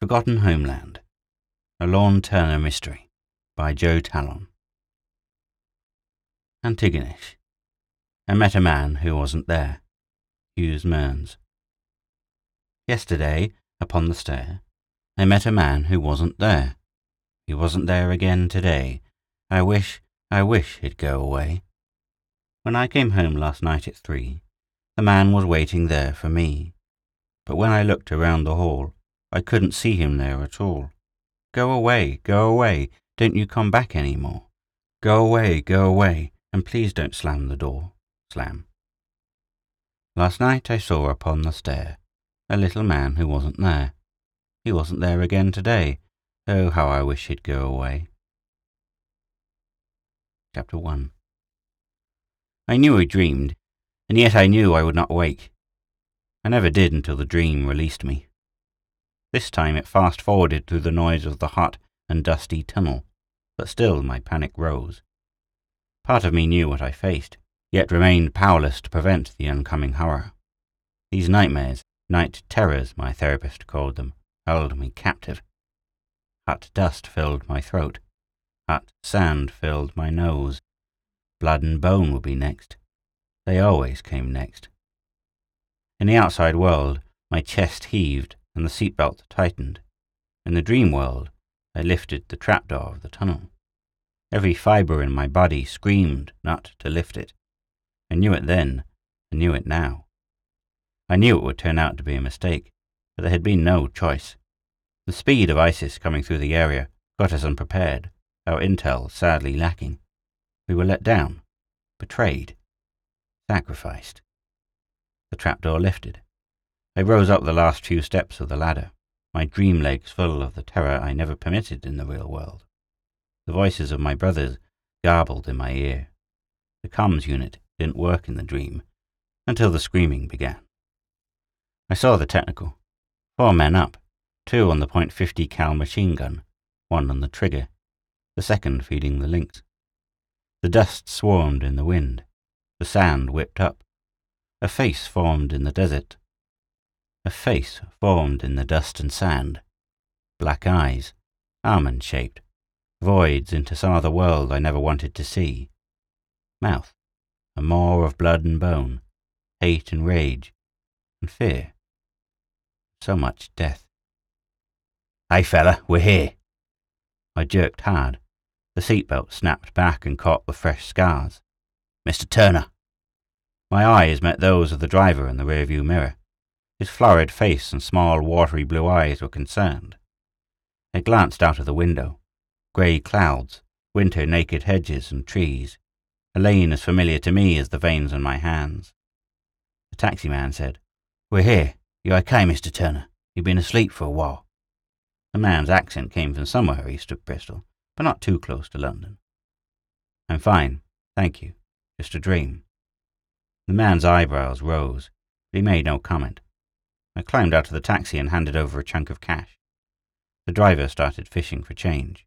Forgotten Homeland A Lorne Turner Mystery by Joe Talon. Antigonish. I met a man who wasn't there. Hughes Mearns. Yesterday, upon the stair, I met a man who wasn't there. He wasn't there again today. I wish, I wish he'd go away. When I came home last night at three, the man was waiting there for me. But when I looked around the hall, I couldn't see him there at all. Go away, go away, don't you come back any more. Go away, go away, and please don't slam the door. Slam. Last night I saw upon the stair a little man who wasn't there. He wasn't there again today. Oh, how I wish he'd go away. Chapter 1 I knew I dreamed, and yet I knew I would not wake. I never did until the dream released me. This time it fast forwarded through the noise of the hot and dusty tunnel, but still my panic rose. Part of me knew what I faced, yet remained powerless to prevent the oncoming horror. These nightmares, night terrors my therapist called them, held me captive. Hot dust filled my throat. Hot sand filled my nose. Blood and bone would be next. They always came next. In the outside world, my chest heaved and the seatbelt tightened. In the dream world, I lifted the trapdoor of the tunnel. Every fibre in my body screamed not to lift it. I knew it then, I knew it now. I knew it would turn out to be a mistake, but there had been no choice. The speed of ISIS coming through the area got us unprepared, our intel sadly lacking. We were let down, betrayed, sacrificed. The trapdoor lifted. I rose up the last few steps of the ladder, my dream legs full of the terror I never permitted in the real world. The voices of my brothers garbled in my ear. The comms unit didn't work in the dream until the screaming began. I saw the technical. Four men up, two on the .50 cal machine gun, one on the trigger, the second feeding the links. The dust swarmed in the wind. The sand whipped up. A face formed in the desert. A face formed in the dust and sand. Black eyes, almond shaped, voids into some other world I never wanted to see. Mouth, a maw of blood and bone, hate and rage, and fear. So much death. Hey, fella, we're here. I jerked hard. The seatbelt snapped back and caught the fresh scars. Mr. Turner. My eyes met those of the driver in the rearview mirror. His florid face and small, watery blue eyes were concerned. I glanced out of the window. Grey clouds, winter naked hedges and trees. A lane as familiar to me as the veins on my hands. The taxi man said, We're here. You okay, Mr. Turner? You've been asleep for a while. The man's accent came from somewhere east of Bristol, but not too close to London. I'm fine, thank you. Just a dream. The man's eyebrows rose, but he made no comment. I climbed out of the taxi and handed over a chunk of cash. The driver started fishing for change.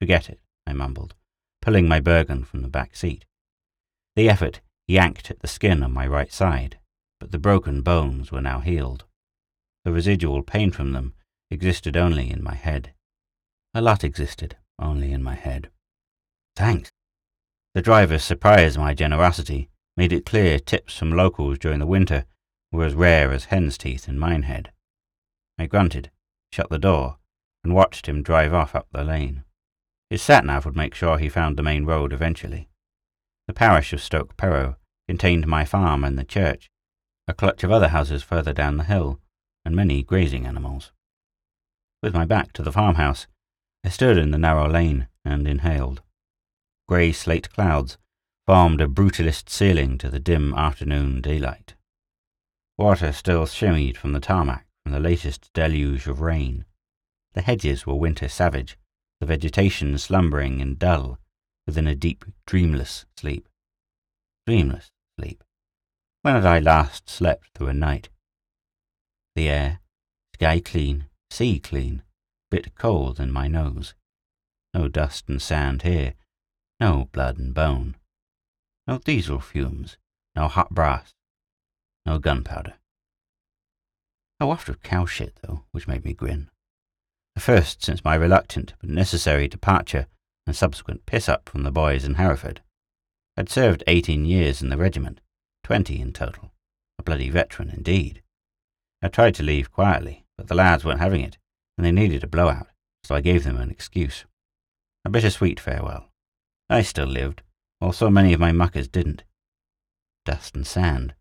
Forget it, I mumbled, pulling my Bergen from the back seat. The effort yanked at the skin on my right side, but the broken bones were now healed. The residual pain from them existed only in my head. A lot existed only in my head. Thanks. The driver's surprise my generosity made it clear tips from locals during the winter were as rare as hen's teeth in Minehead. I grunted, shut the door, and watched him drive off up the lane. His sat-nav would make sure he found the main road eventually. The parish of Stoke Pero contained my farm and the church, a clutch of other houses further down the hill, and many grazing animals. With my back to the farmhouse, I stood in the narrow lane and inhaled. Grey slate clouds formed a brutalist ceiling to the dim afternoon daylight. Water still shimmied from the tarmac from the latest deluge of rain. The hedges were winter savage, the vegetation slumbering and dull within a deep, dreamless sleep. Dreamless sleep. When had I last slept through a night? The air, sky clean, sea clean, bit cold in my nose. No dust and sand here, no blood and bone. No diesel fumes, no hot brass, no gunpowder. Oh, a waft of cow shit, though, which made me grin. the first since my reluctant but necessary departure and subsequent piss up from the boys in Hereford. I'd served eighteen years in the regiment, twenty in total. A bloody veteran indeed. I tried to leave quietly, but the lads weren't having it, and they needed a blowout, so I gave them an excuse. A bittersweet farewell. I still lived, while so many of my muckers didn't. Dust and sand,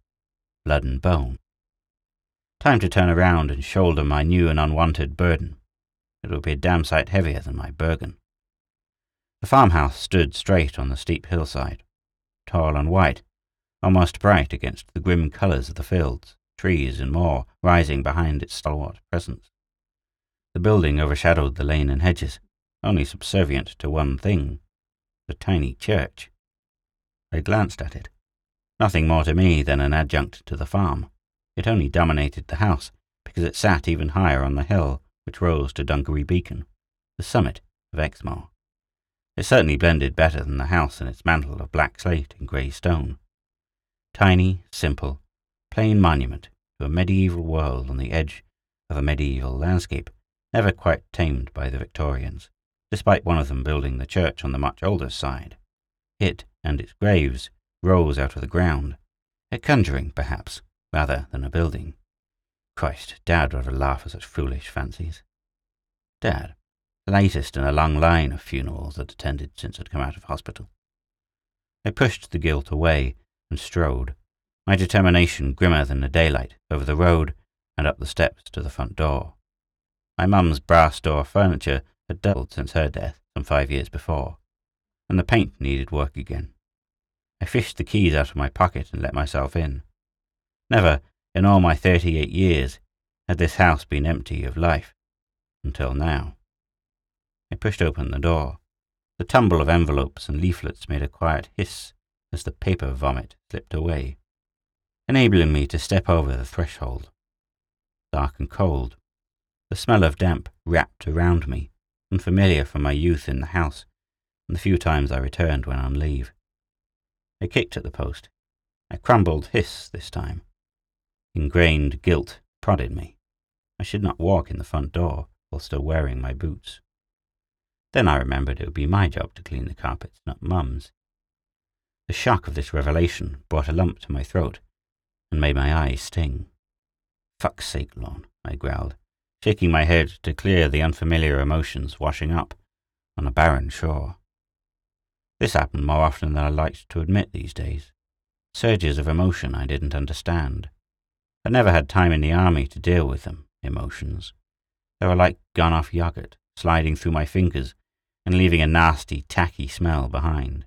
blood and bone. Time to turn around and shoulder my new and unwanted burden. It would be a damn sight heavier than my Bergen. The farmhouse stood straight on the steep hillside, tall and white, almost bright against the grim colours of the fields, trees, and moor rising behind its stalwart presence. The building overshadowed the lane and hedges, only subservient to one thing the tiny church. I glanced at it. Nothing more to me than an adjunct to the farm. It only dominated the house because it sat even higher on the hill which rose to Dunkery Beacon, the summit of Exmoor. It certainly blended better than the house in its mantle of black slate and grey stone. Tiny, simple, plain monument to a medieval world on the edge of a medieval landscape, never quite tamed by the Victorians, despite one of them building the church on the much older side. It and its graves rose out of the ground, a conjuring, perhaps, rather than a building. Christ, Dad would have laughed at such foolish fancies. Dad, the latest in a long line of funerals I'd attended since I'd come out of hospital. I pushed the guilt away and strode, my determination grimmer than the daylight, over the road and up the steps to the front door. My mum's brass door furniture had doubled since her death some five years before, and the paint needed work again. I fished the keys out of my pocket and let myself in. Never, in all my thirty eight years, had this house been empty of life, until now. I pushed open the door. The tumble of envelopes and leaflets made a quiet hiss as the paper vomit slipped away, enabling me to step over the threshold. Dark and cold, the smell of damp wrapped around me, unfamiliar from my youth in the house and the few times I returned when on leave. I kicked at the post. I crumbled hiss this time. Ingrained guilt prodded me. I should not walk in the front door while still wearing my boots. Then I remembered it would be my job to clean the carpets, not Mum's. The shock of this revelation brought a lump to my throat and made my eyes sting. Fuck's sake, Lorne, I growled, shaking my head to clear the unfamiliar emotions washing up on a barren shore. This happened more often than I liked to admit these days. Surges of emotion I didn't understand. I never had time in the army to deal with them, emotions. They were like gone off yogurt, sliding through my fingers and leaving a nasty, tacky smell behind.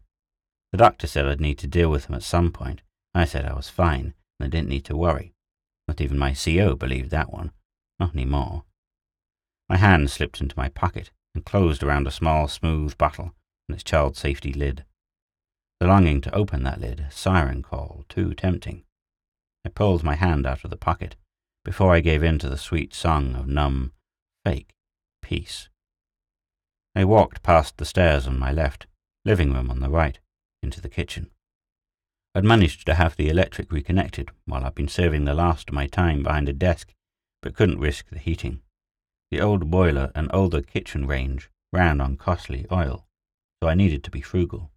The doctor said I'd need to deal with them at some point. I said I was fine and I didn't need to worry. Not even my CO believed that one. Not any more. My hand slipped into my pocket and closed around a small, smooth bottle and its child safety lid. The longing to open that lid, siren call, too tempting. I pulled my hand out of the pocket before I gave in to the sweet song of numb, fake peace. I walked past the stairs on my left, living room on the right, into the kitchen. I'd managed to have the electric reconnected while I'd been serving the last of my time behind a desk, but couldn't risk the heating. The old boiler and older kitchen range ran on costly oil, so I needed to be frugal.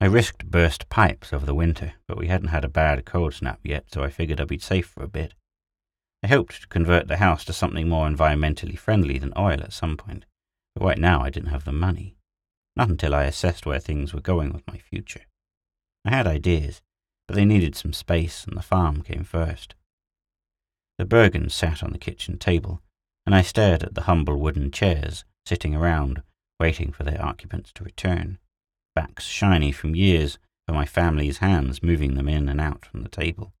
I risked burst pipes over the winter, but we hadn't had a bad cold snap yet, so I figured I'd be safe for a bit. I hoped to convert the house to something more environmentally friendly than oil at some point, but right now I didn't have the money. Not until I assessed where things were going with my future. I had ideas, but they needed some space, and the farm came first. The Bergens sat on the kitchen table, and I stared at the humble wooden chairs sitting around, waiting for their occupants to return, backs shiny from years of my family's hands moving them in and out from the table.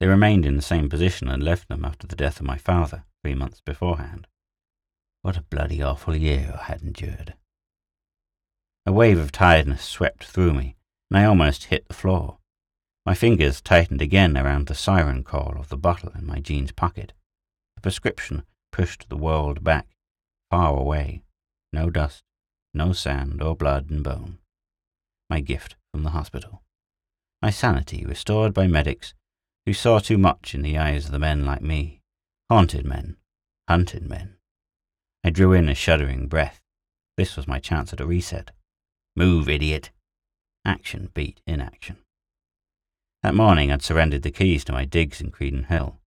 They remained in the same position and left them after the death of my father three months beforehand. What a bloody awful year I had endured. A wave of tiredness swept through me, and I almost hit the floor. My fingers tightened again around the siren call of the bottle in my jeans pocket. The prescription pushed the world back, far away. No dust, no sand or blood and bone. My gift from the hospital. My sanity restored by medics who saw too much in the eyes of the men like me. Haunted men, hunted men. I drew in a shuddering breath. This was my chance at a reset. Move, idiot! Action beat inaction. That morning I'd surrendered the keys to my digs in Credenhill.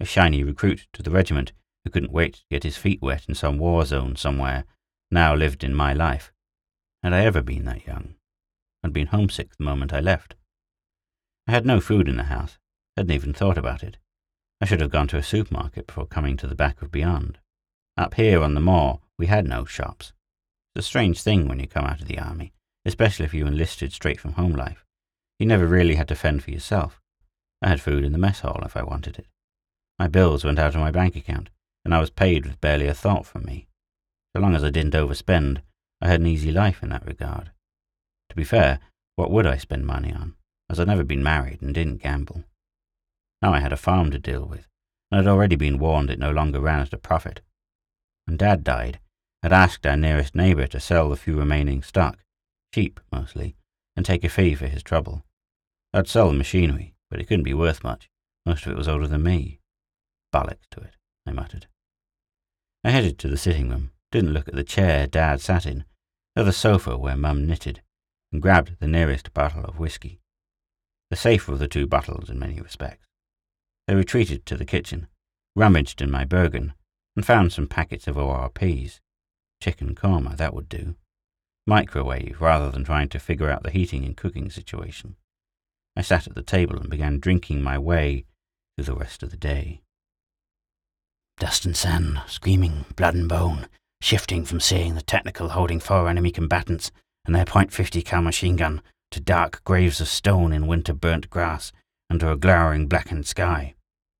A shiny recruit to the regiment who couldn't wait to get his feet wet in some war zone somewhere now lived in my life. Had I ever been that young? I'd been homesick the moment I left. I had no food in the house, hadn't even thought about it. I should have gone to a supermarket before coming to the back of Beyond. Up here on the moor, we had no shops. It's a strange thing when you come out of the army, especially if you enlisted straight from home life. You never really had to fend for yourself. I had food in the mess hall if I wanted it. My bills went out of my bank account, and I was paid with barely a thought from me. So long as I didn't overspend, I had an easy life in that regard. To be fair, what would I spend money on, as I'd never been married and didn't gamble? Now I had a farm to deal with, and I'd already been warned it no longer ran at a profit. When Dad died, I'd asked our nearest neighbour to sell the few remaining stock, sheep mostly, and take a fee for his trouble. I'd sell the machinery, but it couldn't be worth much. Most of it was older than me. Bollocks to it, I muttered. I headed to the sitting room, didn't look at the chair Dad sat in, or the sofa where Mum knitted, and grabbed the nearest bottle of whisky. The safer of the two bottles in many respects. They retreated to the kitchen, rummaged in my Bergen, and found some packets of ORPs. Chicken korma, that would do. Microwave rather than trying to figure out the heating and cooking situation. I sat at the table and began drinking my way through the rest of the day. Dust and sand, screaming, blood and bone, shifting from seeing the technical holding four enemy combatants and their .50 cal machine gun to dark graves of stone in winter burnt grass under a glowering blackened sky.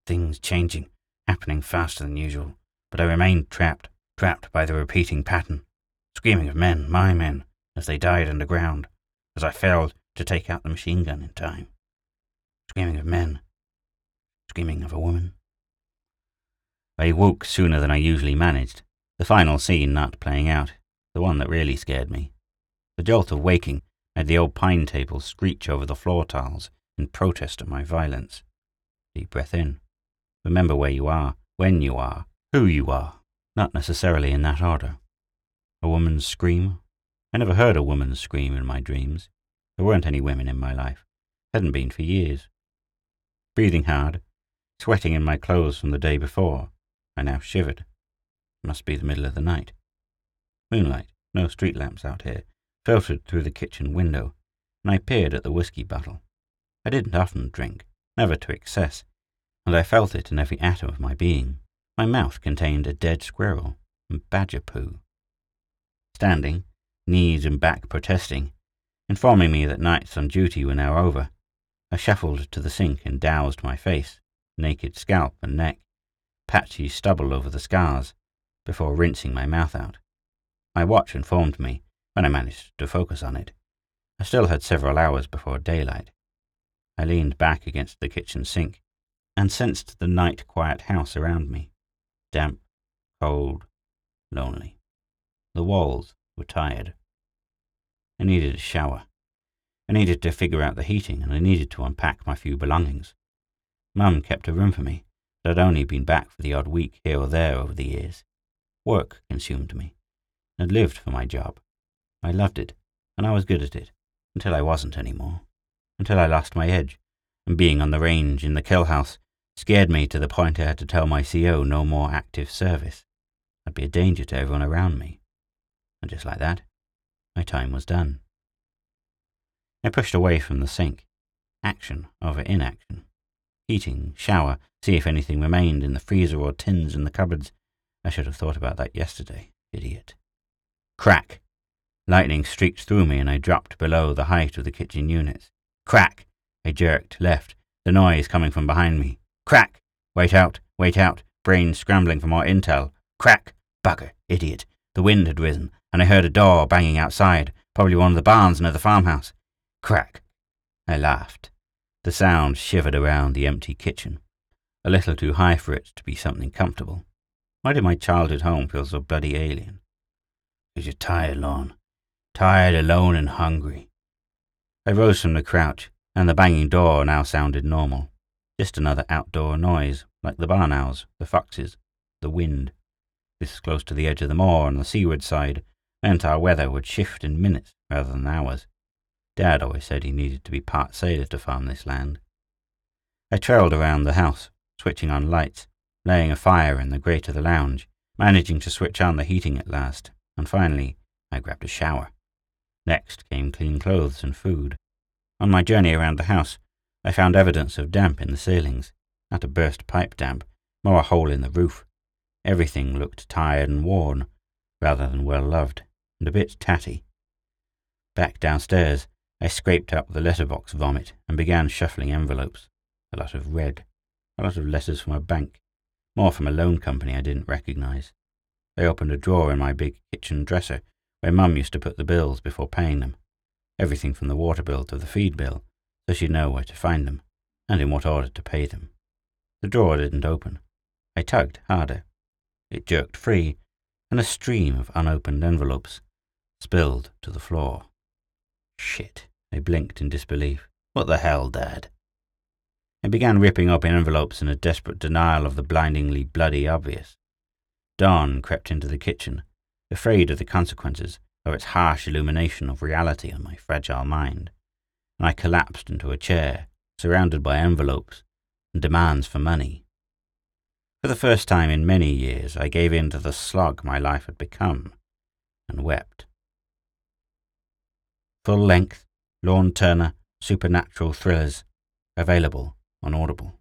Things changing, happening faster than usual but I remained trapped, trapped by the repeating pattern, screaming of men, my men, as they died underground, as I failed to take out the machine gun in time. Screaming of men, screaming of a woman. I woke sooner than I usually managed, the final scene not playing out, the one that really scared me. The jolt of waking made the old pine table screech over the floor tiles in protest at my violence. Deep breath in. Remember where you are, when you are, who you are, not necessarily in that order. A woman's scream? I never heard a woman's scream in my dreams. There weren't any women in my life. Hadn't been for years. Breathing hard, sweating in my clothes from the day before, I now shivered. Must be the middle of the night. Moonlight, no street lamps out here, filtered through the kitchen window, and I peered at the whisky bottle. I didn't often drink, never to excess, and I felt it in every atom of my being. My mouth contained a dead squirrel and badger poo. Standing, knees and back protesting, informing me that nights on duty were now over, I shuffled to the sink and doused my face, naked scalp and neck, patchy stubble over the scars, before rinsing my mouth out. My watch informed me, when I managed to focus on it, I still had several hours before daylight. I leaned back against the kitchen sink and sensed the night quiet house around me damp, cold, lonely. The walls were tired. I needed a shower. I needed to figure out the heating, and I needed to unpack my few belongings. Mum kept a room for me, but I'd only been back for the odd week here or there over the years. Work consumed me. I'd lived for my job. I loved it, and I was good at it, until I wasn't any more. Until I lost my edge, and being on the range in the kill house scared me to the point I had to tell my CO no more active service. I'd be a danger to everyone around me. And just like that, my time was done. I pushed away from the sink. Action over inaction. Heating, shower, see if anything remained in the freezer or tins in the cupboards. I should have thought about that yesterday, idiot. Crack! Lightning streaked through me and I dropped below the height of the kitchen units. Crack! I jerked left, the noise coming from behind me. Crack! Wait out, wait out, brain scrambling for more intel. Crack! Bugger, idiot. The wind had risen, and I heard a door banging outside, probably one of the barns near the farmhouse. Crack! I laughed. The sound shivered around the empty kitchen, a little too high for it to be something comfortable. Why did my childhood home feel so bloody alien? Because you're tired, Lorne. Tired, alone, and hungry. I rose from the crouch, and the banging door now sounded normal. Just another outdoor noise, like the barn owls, the foxes, the wind. This close to the edge of the moor on the seaward side meant our weather would shift in minutes rather than hours. Dad always said he needed to be part sailor to farm this land. I trailed around the house, switching on lights, laying a fire in the grate of the lounge, managing to switch on the heating at last, and finally I grabbed a shower. Next came clean clothes and food. On my journey around the house, I found evidence of damp in the ceilings, not a burst pipe damp, more a hole in the roof. Everything looked tired and worn, rather than well loved, and a bit tatty. Back downstairs, I scraped up the letterbox vomit and began shuffling envelopes. A lot of red, a lot of letters from a bank, more from a loan company I didn't recognize. They opened a drawer in my big kitchen dresser where Mum used to put the bills before paying them. Everything from the water bill to the feed bill, so she'd know where to find them, and in what order to pay them. The drawer didn't open. I tugged harder. It jerked free, and a stream of unopened envelopes spilled to the floor. Shit, I blinked in disbelief. What the hell, Dad? I began ripping open envelopes in a desperate denial of the blindingly bloody obvious. Dawn crept into the kitchen, afraid of the consequences of its harsh illumination of reality on my fragile mind, and I collapsed into a chair, surrounded by envelopes and demands for money. For the first time in many years, I gave in to the slog my life had become and wept. Full length, Lorne Turner supernatural thrillers available on Audible.